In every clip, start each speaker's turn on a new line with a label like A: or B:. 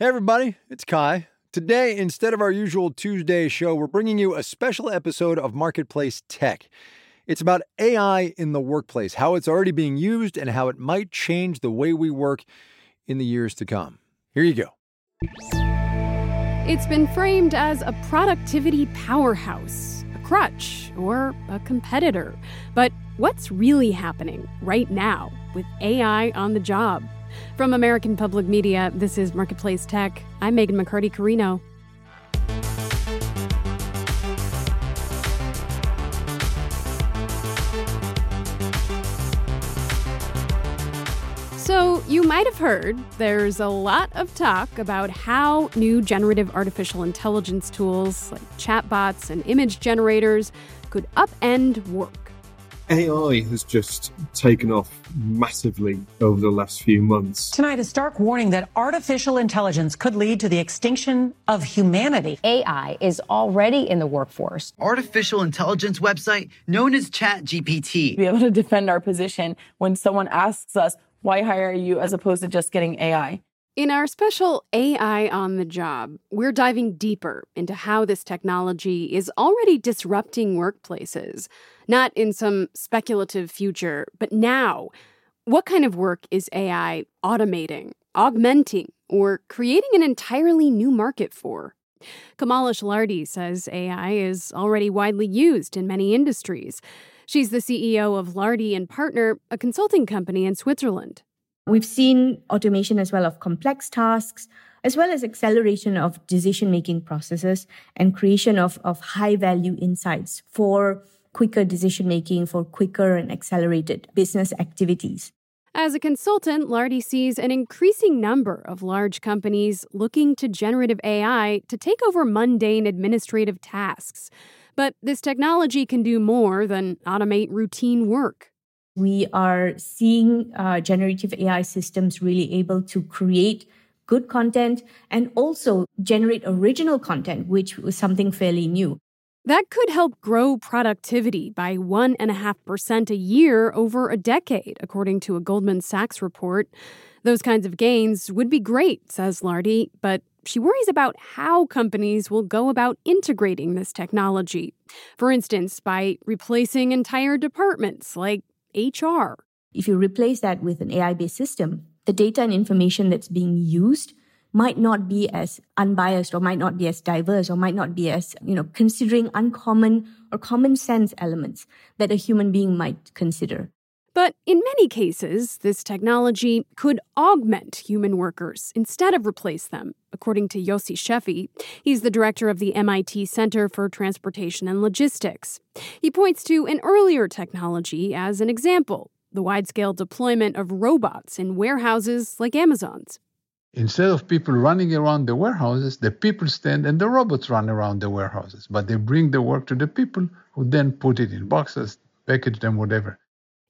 A: Hey, everybody, it's Kai. Today, instead of our usual Tuesday show, we're bringing you a special episode of Marketplace Tech. It's about AI in the workplace, how it's already being used, and how it might change the way we work in the years to come. Here you go.
B: It's been framed as a productivity powerhouse, a crutch, or a competitor. But what's really happening right now with AI on the job? From American Public Media, this is Marketplace Tech. I'm Megan McCarty Carino. So, you might have heard there's a lot of talk about how new generative artificial intelligence tools like chatbots and image generators could upend work.
C: AI has just taken off massively over the last few months.
D: Tonight, a stark warning that artificial intelligence could lead to the extinction of humanity.
E: AI is already in the workforce.
F: Artificial intelligence website known as ChatGPT.
G: Be able to defend our position when someone asks us, why hire you as opposed to just getting AI?
B: In our special AI on the job, we're diving deeper into how this technology is already disrupting workplaces. Not in some speculative future, but now. What kind of work is AI automating, augmenting, or creating an entirely new market for? Kamales Lardi says AI is already widely used in many industries. She's the CEO of Lardi and Partner, a consulting company in Switzerland.
H: We've seen automation as well of complex tasks, as well as acceleration of decision making processes and creation of, of high value insights for quicker decision making, for quicker and accelerated business activities.
B: As a consultant, Lardi sees an increasing number of large companies looking to generative AI to take over mundane administrative tasks. But this technology can do more than automate routine work.
H: We are seeing uh, generative AI systems really able to create good content and also generate original content, which was something fairly new.
B: That could help grow productivity by 1.5% a year over a decade, according to a Goldman Sachs report. Those kinds of gains would be great, says Lardi, but she worries about how companies will go about integrating this technology. For instance, by replacing entire departments like HR.
H: If you replace that with an AI based system, the data and information that's being used might not be as unbiased or might not be as diverse or might not be as, you know, considering uncommon or common sense elements that a human being might consider.
B: But in many cases, this technology could augment human workers instead of replace them, according to Yossi Sheffi. He's the director of the MIT Center for Transportation and Logistics. He points to an earlier technology as an example the wide scale deployment of robots in warehouses like Amazon's.
I: Instead of people running around the warehouses, the people stand and the robots run around the warehouses. But they bring the work to the people who then put it in boxes, package them, whatever.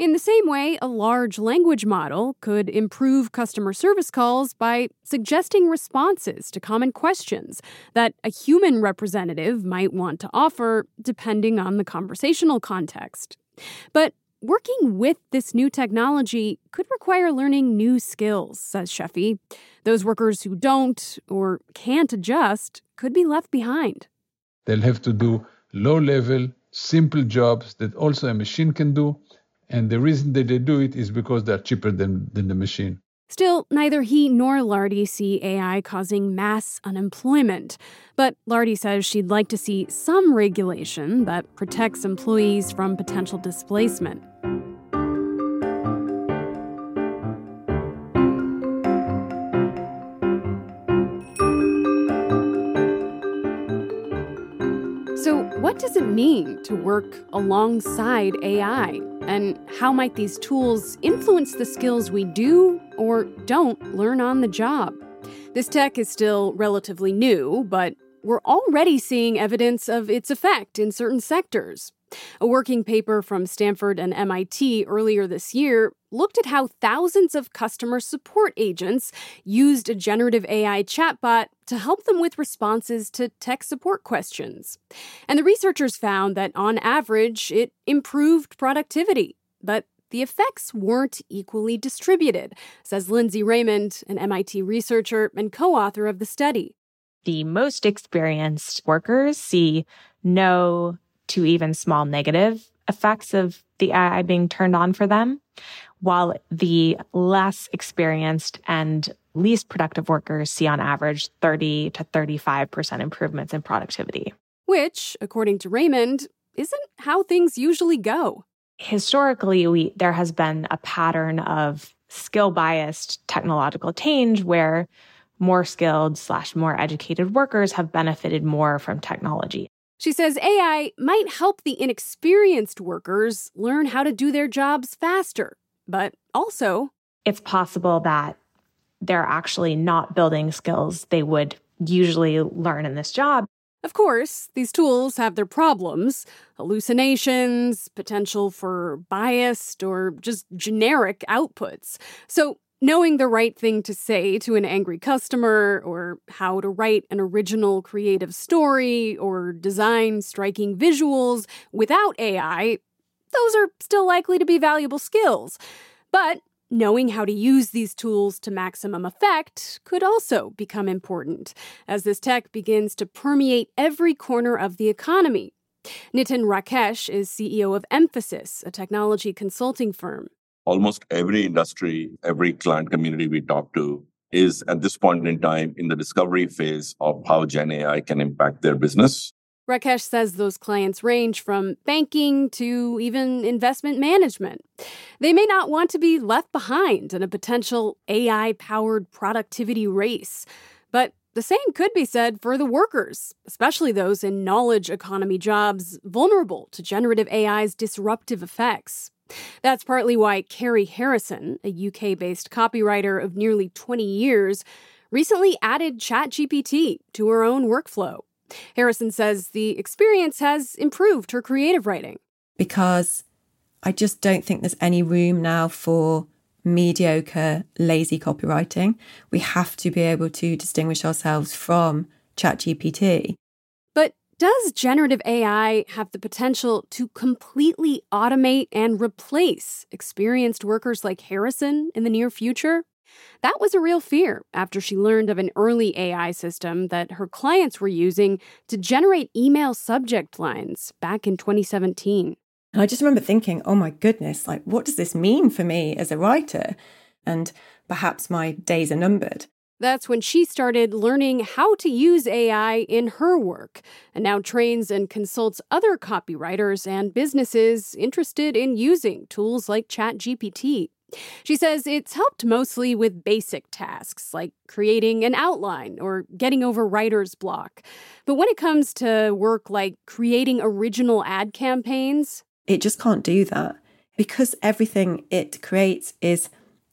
B: In the same way, a large language model could improve customer service calls by suggesting responses to common questions that a human representative might want to offer, depending on the conversational context. But working with this new technology could require learning new skills, says Sheffi. Those workers who don't or can't adjust could be left behind.
I: They'll have to do low level, simple jobs that also a machine can do and the reason that they do it is because they're cheaper than, than the machine.
B: Still, neither he nor Lardi see AI causing mass unemployment. But Lardi says she'd like to see some regulation that protects employees from potential displacement. So, what does it mean to work alongside AI? And how might these tools influence the skills we do or don't learn on the job? This tech is still relatively new, but we're already seeing evidence of its effect in certain sectors. A working paper from Stanford and MIT earlier this year looked at how thousands of customer support agents used a generative AI chatbot to help them with responses to tech support questions. And the researchers found that on average, it improved productivity. But the effects weren't equally distributed, says Lindsey Raymond, an MIT researcher and co author of the study.
J: The most experienced workers see no to even small negative effects of the AI being turned on for them, while the less experienced and least productive workers see on average 30 to 35% improvements in productivity.
B: Which, according to Raymond, isn't how things usually go.
J: Historically, we, there has been a pattern of skill biased technological change where more skilled slash more educated workers have benefited more from technology.
B: She says AI might help the inexperienced workers learn how to do their jobs faster, but also
J: it's possible that they're actually not building skills they would usually learn in this job.
B: Of course, these tools have their problems hallucinations, potential for biased or just generic outputs. So, knowing the right thing to say to an angry customer, or how to write an original creative story, or design striking visuals without AI, those are still likely to be valuable skills. But Knowing how to use these tools to maximum effect could also become important as this tech begins to permeate every corner of the economy. Nitin Rakesh is CEO of Mphasis, a technology consulting firm.
K: Almost every industry, every client community we talk to is at this point in time in the discovery phase of how Gen AI can impact their business.
B: Rakesh says those clients range from banking to even investment management. They may not want to be left behind in a potential AI powered productivity race. But the same could be said for the workers, especially those in knowledge economy jobs vulnerable to generative AI's disruptive effects. That's partly why Carrie Harrison, a UK based copywriter of nearly 20 years, recently added ChatGPT to her own workflow. Harrison says the experience has improved her creative writing.
L: Because I just don't think there's any room now for mediocre, lazy copywriting. We have to be able to distinguish ourselves from ChatGPT.
B: Does generative AI have the potential to completely automate and replace experienced workers like Harrison in the near future? That was a real fear after she learned of an early AI system that her clients were using to generate email subject lines back in 2017.
L: And I just remember thinking, oh my goodness, like, what does this mean for me as a writer? And perhaps my days are numbered.
B: That's when she started learning how to use AI in her work and now trains and consults other copywriters and businesses interested in using tools like ChatGPT. She says it's helped mostly with basic tasks like creating an outline or getting over writer's block. But when it comes to work like creating original ad campaigns,
L: it just can't do that because everything it creates is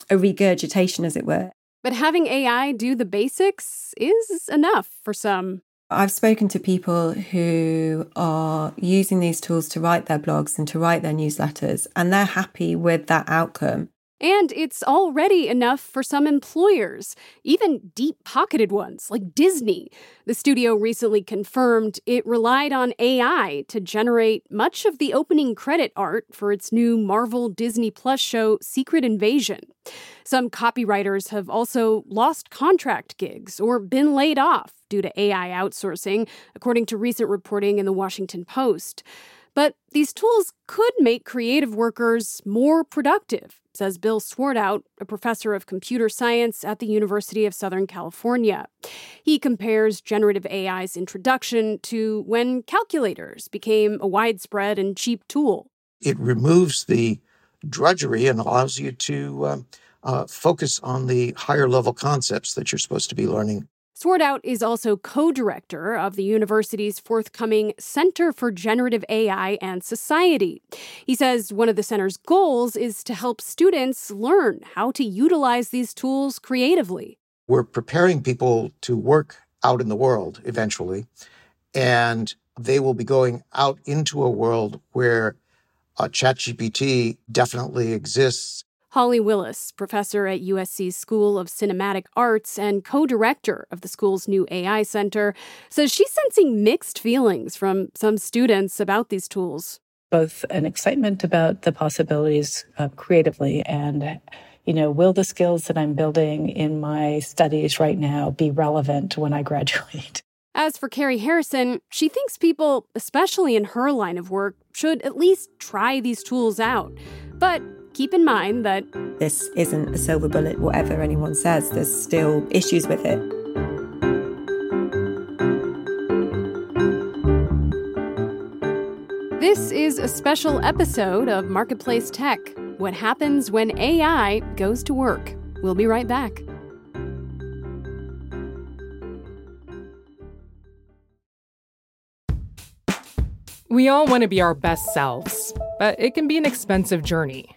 L: a regurgitation, as it were.
B: But having AI do the basics is enough for some.
L: I've spoken to people who are using these tools to write their blogs and to write their newsletters, and they're happy with that outcome.
B: And it's already enough for some employers, even deep pocketed ones like Disney. The studio recently confirmed it relied on AI to generate much of the opening credit art for its new Marvel Disney Plus show Secret Invasion. Some copywriters have also lost contract gigs or been laid off due to AI outsourcing, according to recent reporting in the Washington Post. But these tools could make creative workers more productive, says Bill Swartout, a professor of computer science at the University of Southern California. He compares generative AI's introduction to when calculators became a widespread and cheap tool.
M: It removes the drudgery and allows you to um, uh, focus on the higher level concepts that you're supposed to be learning.
B: Swartout is also co director of the university's forthcoming Center for Generative AI and Society. He says one of the center's goals is to help students learn how to utilize these tools creatively.
M: We're preparing people to work out in the world eventually, and they will be going out into a world where uh, ChatGPT definitely exists
B: Holly Willis, professor at USC's School of Cinematic Arts and co director of the school's new AI Center, says she's sensing mixed feelings from some students about these tools.
N: both an excitement about the possibilities uh, creatively and you know, will the skills that I'm building in my studies right now be relevant when I graduate?
B: As for Carrie Harrison, she thinks people, especially in her line of work, should at least try these tools out. But keep in mind that
L: this isn't a silver bullet, whatever anyone says, there's still issues with it.
B: This is a special episode of Marketplace Tech What Happens When AI Goes to Work. We'll be right back.
O: We all want to be our best selves, but it can be an expensive journey.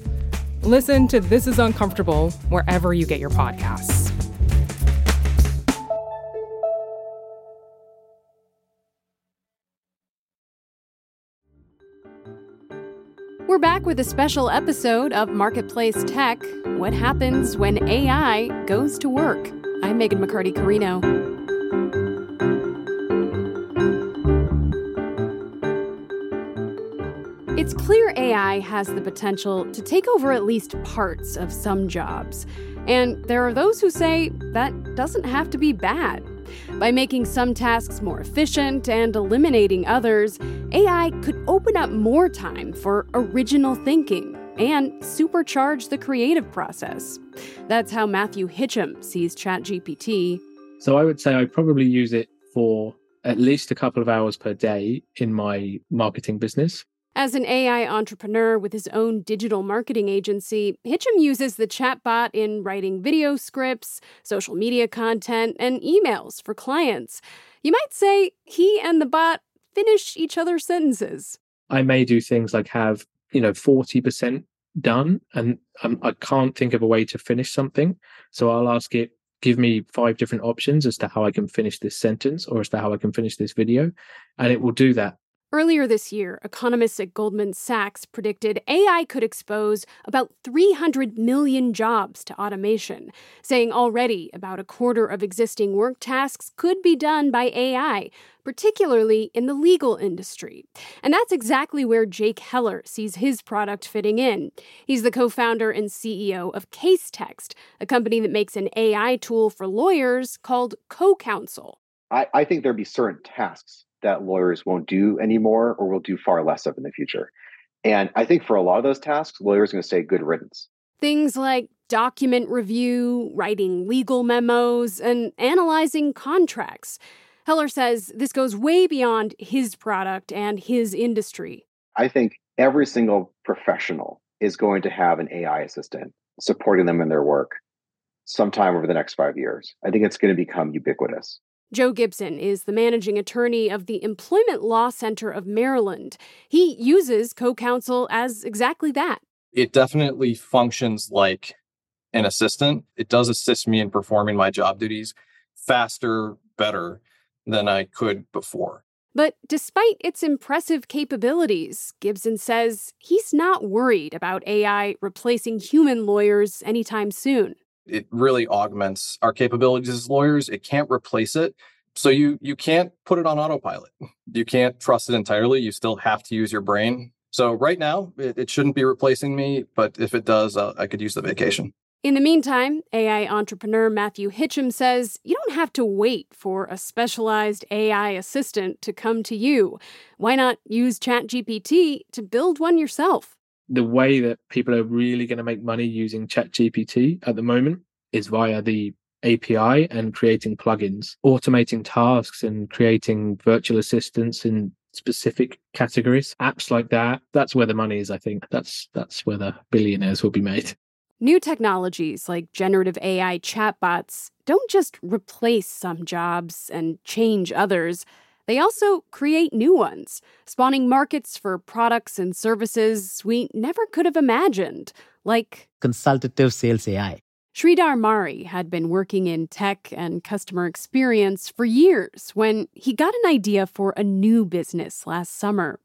O: Listen to This Is Uncomfortable wherever you get your podcasts.
B: We're back with a special episode of Marketplace Tech What Happens When AI Goes to Work. I'm Megan McCarty Carino. It's clear AI has the potential to take over at least parts of some jobs. And there are those who say that doesn't have to be bad. By making some tasks more efficient and eliminating others, AI could open up more time for original thinking and supercharge the creative process. That's how Matthew Hitchum sees ChatGPT.
P: So I would say I probably use it for at least a couple of hours per day in my marketing business.
B: As an AI entrepreneur with his own digital marketing agency, Hitchum uses the chatbot in writing video scripts, social media content, and emails for clients. You might say he and the bot finish each other's sentences.
P: I may do things like have, you know, 40% done, and um, I can't think of a way to finish something. So I'll ask it, give me five different options as to how I can finish this sentence or as to how I can finish this video. And it will do that
B: Earlier this year, economists at Goldman Sachs predicted AI could expose about 300 million jobs to automation, saying already about a quarter of existing work tasks could be done by AI, particularly in the legal industry. And that's exactly where Jake Heller sees his product fitting in. He's the co founder and CEO of Casetext, a company that makes an AI tool for lawyers called CoCounsel.
Q: I, I think there'd be certain tasks that lawyers won't do anymore or will do far less of in the future. And I think for a lot of those tasks, lawyers are going to say good riddance.
B: Things like document review, writing legal memos, and analyzing contracts. Heller says this goes way beyond his product and his industry.
Q: I think every single professional is going to have an AI assistant supporting them in their work sometime over the next five years. I think it's going to become ubiquitous.
B: Joe Gibson is the managing attorney of the Employment Law Center of Maryland. He uses CoCounsel as exactly that.
R: It definitely functions like an assistant. It does assist me in performing my job duties faster, better than I could before.
B: But despite its impressive capabilities, Gibson says he's not worried about AI replacing human lawyers anytime soon
R: it really augments our capabilities as lawyers. It can't replace it. So you you can't put it on autopilot. You can't trust it entirely. You still have to use your brain. So right now, it, it shouldn't be replacing me, but if it does, uh, I could use the vacation.
B: In the meantime, AI entrepreneur Matthew Hitchum says you don't have to wait for a specialized AI assistant to come to you. Why not use ChatGPT to build one yourself?
P: The way that people are really going to make money using ChatGPT at the moment is via the API and creating plugins, automating tasks and creating virtual assistants in specific categories. Apps like that, that's where the money is, I think. That's that's where the billionaires will be made.
B: New technologies like generative AI chatbots don't just replace some jobs and change others. They also create new ones, spawning markets for products and services we never could have imagined, like
S: consultative sales AI.
B: Sridhar Mari had been working in tech and customer experience for years when he got an idea for a new business last summer.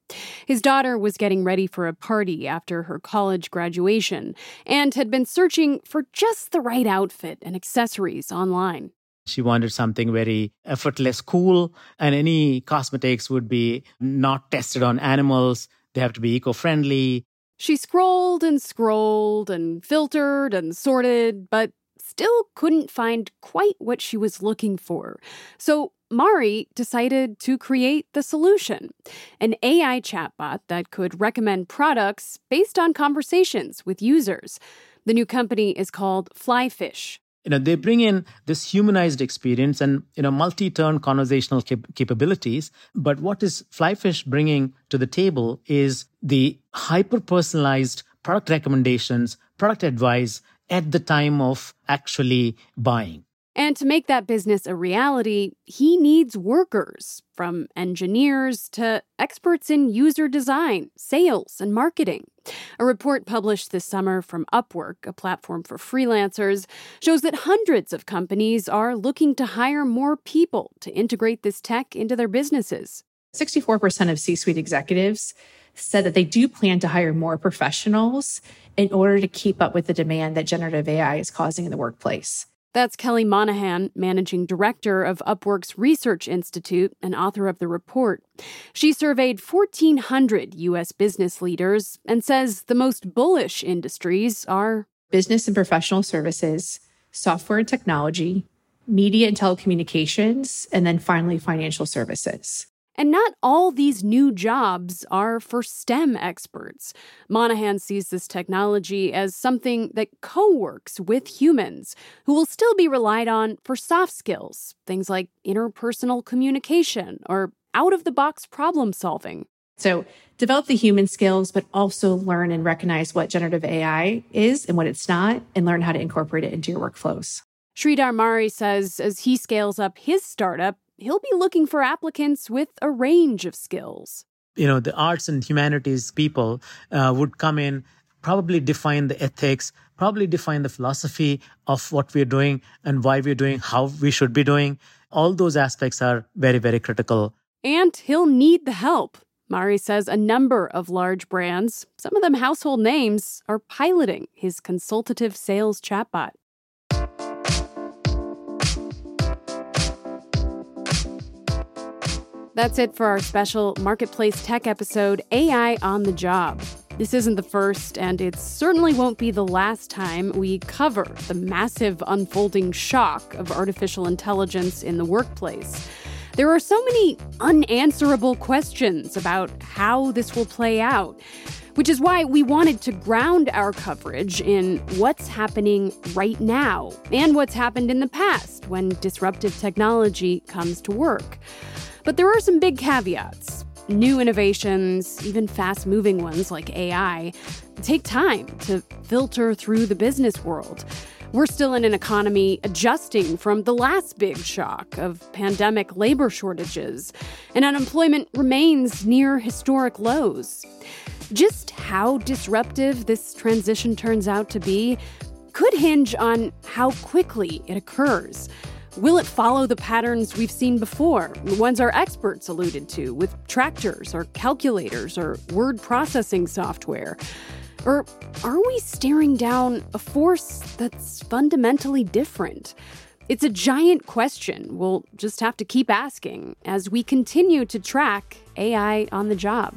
B: His daughter was getting ready for a party after her college graduation and had been searching for just the right outfit and accessories online.
S: She wanted something very effortless, cool, and any cosmetics would be not tested on animals. They have to be eco friendly.
B: She scrolled and scrolled and filtered and sorted, but still couldn't find quite what she was looking for. So Mari decided to create the solution an AI chatbot that could recommend products based on conversations with users. The new company is called Flyfish
S: you know they bring in this humanized experience and you know multi-turn conversational cap- capabilities. But what is flyfish bringing to the table is the hyper personalized product recommendations product advice at the time of actually buying
B: and to make that business a reality, he needs workers, from engineers to experts in user design, sales, and marketing. A report published this summer from Upwork, a platform for freelancers, shows that hundreds of companies are looking to hire more people to integrate this tech into their businesses.
T: 64% of C suite executives said that they do plan to hire more professionals in order to keep up with the demand that generative AI is causing in the workplace.
B: That's Kelly Monahan, managing director of Upwork's Research Institute and author of the report. She surveyed 1,400 U.S. business leaders and says the most bullish industries are
T: business and professional services, software and technology, media and telecommunications, and then finally financial services.
B: And not all these new jobs are for STEM experts. Monahan sees this technology as something that co works with humans, who will still be relied on for soft skills, things like interpersonal communication or out of the box problem solving.
T: So, develop the human skills, but also learn and recognize what generative AI is and what it's not, and learn how to incorporate it into your workflows.
B: Sridhar Mari says as he scales up his startup, he'll be looking for applicants with a range of skills.
S: You know, the arts and humanities people uh, would come in, probably define the ethics, probably define the philosophy of what we're doing and why we're doing, how we should be doing. All those aspects are very, very critical.
B: And he'll need the help. Mari says a number of large brands, some of them household names, are piloting his consultative sales chatbot. That's it for our special Marketplace Tech episode, AI on the Job. This isn't the first, and it certainly won't be the last time we cover the massive unfolding shock of artificial intelligence in the workplace. There are so many unanswerable questions about how this will play out, which is why we wanted to ground our coverage in what's happening right now and what's happened in the past when disruptive technology comes to work. But there are some big caveats. New innovations, even fast moving ones like AI, take time to filter through the business world. We're still in an economy adjusting from the last big shock of pandemic labor shortages, and unemployment remains near historic lows. Just how disruptive this transition turns out to be could hinge on how quickly it occurs. Will it follow the patterns we've seen before, the ones our experts alluded to with tractors or calculators or word processing software? Or are we staring down a force that's fundamentally different? It's a giant question we'll just have to keep asking as we continue to track AI on the job.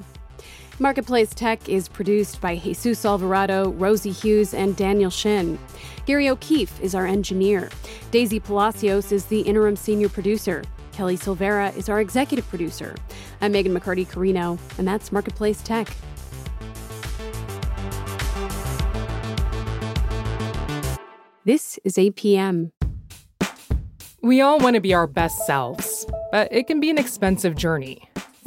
B: Marketplace Tech is produced by Jesus Alvarado, Rosie Hughes, and Daniel Shin. Gary O'Keefe is our engineer. Daisy Palacios is the interim senior producer. Kelly Silvera is our executive producer. I'm Megan McCarty Carino, and that's Marketplace Tech. This is APM.
O: We all want to be our best selves, but it can be an expensive journey.